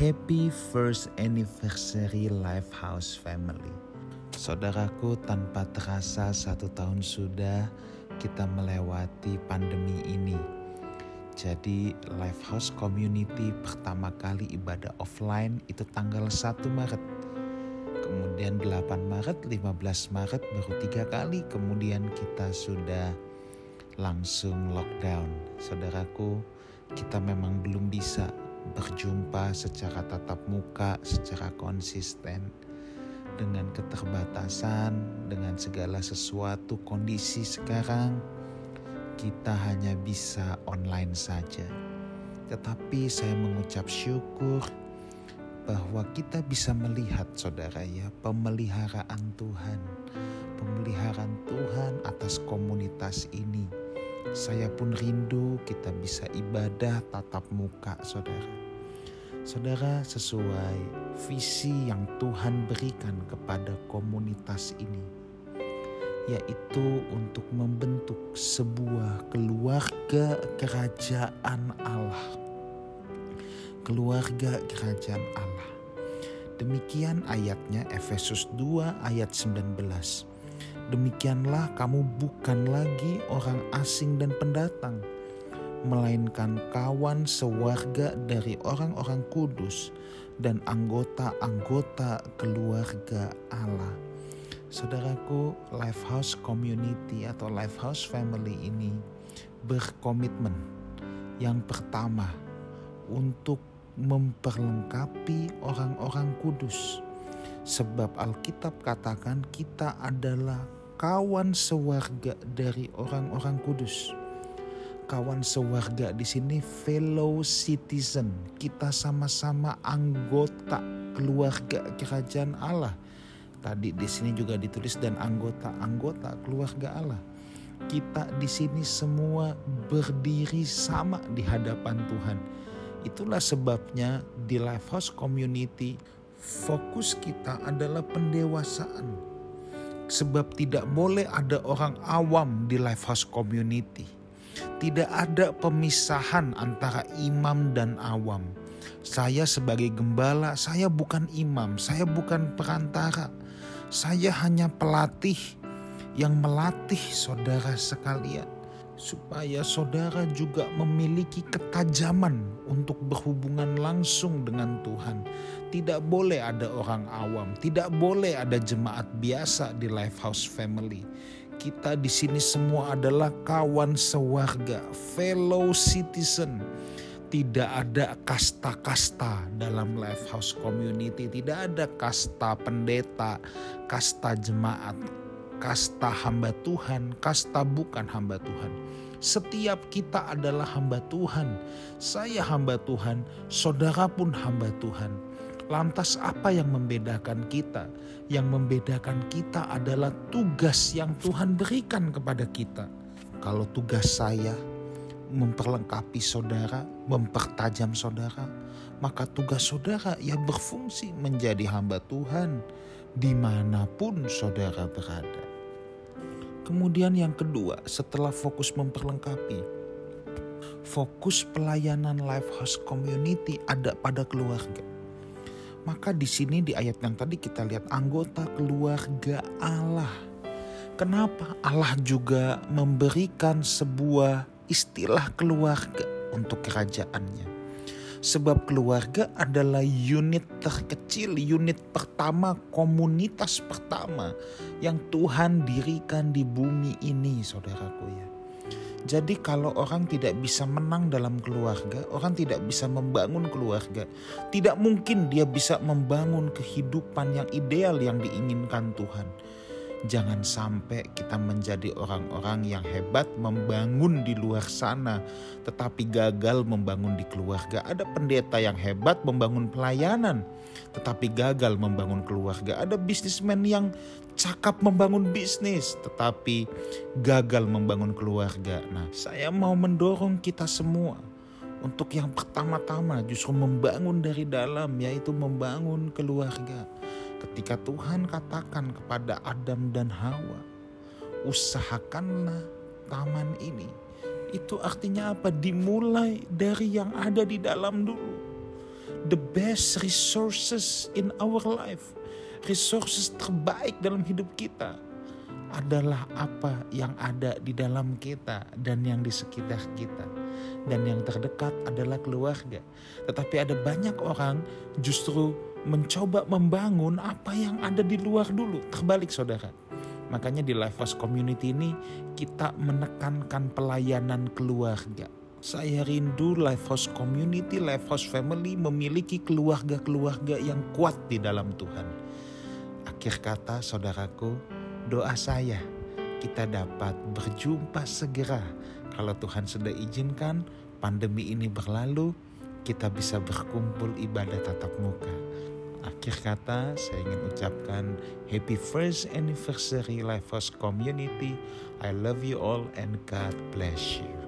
Happy first anniversary Lifehouse family. Saudaraku, tanpa terasa satu tahun sudah kita melewati pandemi ini. Jadi Lifehouse Community pertama kali ibadah offline itu tanggal 1 Maret. Kemudian 8 Maret, 15 Maret baru tiga kali. Kemudian kita sudah langsung lockdown. Saudaraku, kita memang belum bisa berjumpa secara tatap muka, secara konsisten, dengan keterbatasan, dengan segala sesuatu kondisi sekarang, kita hanya bisa online saja. Tetapi saya mengucap syukur bahwa kita bisa melihat saudara ya pemeliharaan Tuhan. Pemeliharaan Tuhan atas komunitas ini saya pun rindu kita bisa ibadah tatap muka saudara. Saudara sesuai visi yang Tuhan berikan kepada komunitas ini. Yaitu untuk membentuk sebuah keluarga kerajaan Allah. Keluarga kerajaan Allah. Demikian ayatnya Efesus 2 ayat 19 Demikianlah kamu bukan lagi orang asing dan pendatang, melainkan kawan sewarga dari orang-orang kudus dan anggota-anggota keluarga Allah. Saudaraku, Lifehouse Community atau Lifehouse Family ini berkomitmen yang pertama untuk memperlengkapi orang-orang kudus. Sebab Alkitab katakan kita adalah kawan sewarga dari orang-orang kudus. Kawan sewarga di sini fellow citizen. Kita sama-sama anggota keluarga kerajaan Allah. Tadi di sini juga ditulis dan anggota-anggota keluarga Allah. Kita di sini semua berdiri sama di hadapan Tuhan. Itulah sebabnya di Lifehouse Community fokus kita adalah pendewasaan Sebab tidak boleh ada orang awam di Lifehouse Community. Tidak ada pemisahan antara imam dan awam. Saya sebagai gembala, saya bukan imam, saya bukan perantara. Saya hanya pelatih yang melatih saudara sekalian supaya saudara juga memiliki ketajaman untuk berhubungan langsung dengan Tuhan. Tidak boleh ada orang awam, tidak boleh ada jemaat biasa di Lifehouse Family. Kita di sini semua adalah kawan sewarga, fellow citizen. Tidak ada kasta-kasta dalam Lifehouse Community, tidak ada kasta pendeta, kasta jemaat, kasta hamba Tuhan, kasta bukan hamba Tuhan. Setiap kita adalah hamba Tuhan. Saya hamba Tuhan, saudara pun hamba Tuhan. Lantas apa yang membedakan kita? Yang membedakan kita adalah tugas yang Tuhan berikan kepada kita. Kalau tugas saya memperlengkapi saudara, mempertajam saudara, maka tugas saudara ya berfungsi menjadi hamba Tuhan di mana pun saudara berada. Kemudian yang kedua, setelah fokus memperlengkapi, fokus pelayanan Lifehouse Community ada pada keluarga. Maka di sini di ayat yang tadi kita lihat anggota keluarga Allah. Kenapa Allah juga memberikan sebuah istilah keluarga untuk kerajaannya? Sebab keluarga adalah unit terkecil, unit pertama, komunitas pertama yang Tuhan dirikan di bumi ini, saudaraku ya. Jadi kalau orang tidak bisa menang dalam keluarga, orang tidak bisa membangun keluarga, tidak mungkin dia bisa membangun kehidupan yang ideal yang diinginkan Tuhan. Jangan sampai kita menjadi orang-orang yang hebat membangun di luar sana, tetapi gagal membangun di keluarga. Ada pendeta yang hebat membangun pelayanan, tetapi gagal membangun keluarga. Ada bisnismen yang cakap membangun bisnis, tetapi gagal membangun keluarga. Nah, saya mau mendorong kita semua untuk yang pertama-tama justru membangun dari dalam, yaitu membangun keluarga ketika Tuhan katakan kepada Adam dan Hawa, usahakanlah taman ini. Itu artinya apa? Dimulai dari yang ada di dalam dulu. the best resources in our life. Resources terbaik dalam hidup kita adalah apa yang ada di dalam kita dan yang di sekitar kita. Dan yang terdekat adalah keluarga. Tetapi ada banyak orang justru mencoba membangun apa yang ada di luar dulu. Terbalik saudara. Makanya di Life House Community ini kita menekankan pelayanan keluarga. Saya rindu Life House Community, Life House Family memiliki keluarga-keluarga yang kuat di dalam Tuhan. Akhir kata saudaraku, doa saya kita dapat berjumpa segera. Kalau Tuhan sudah izinkan pandemi ini berlalu, kita bisa berkumpul ibadah tatap muka. Akhir kata saya ingin ucapkan happy first anniversary Life House Community. I love you all and God bless you.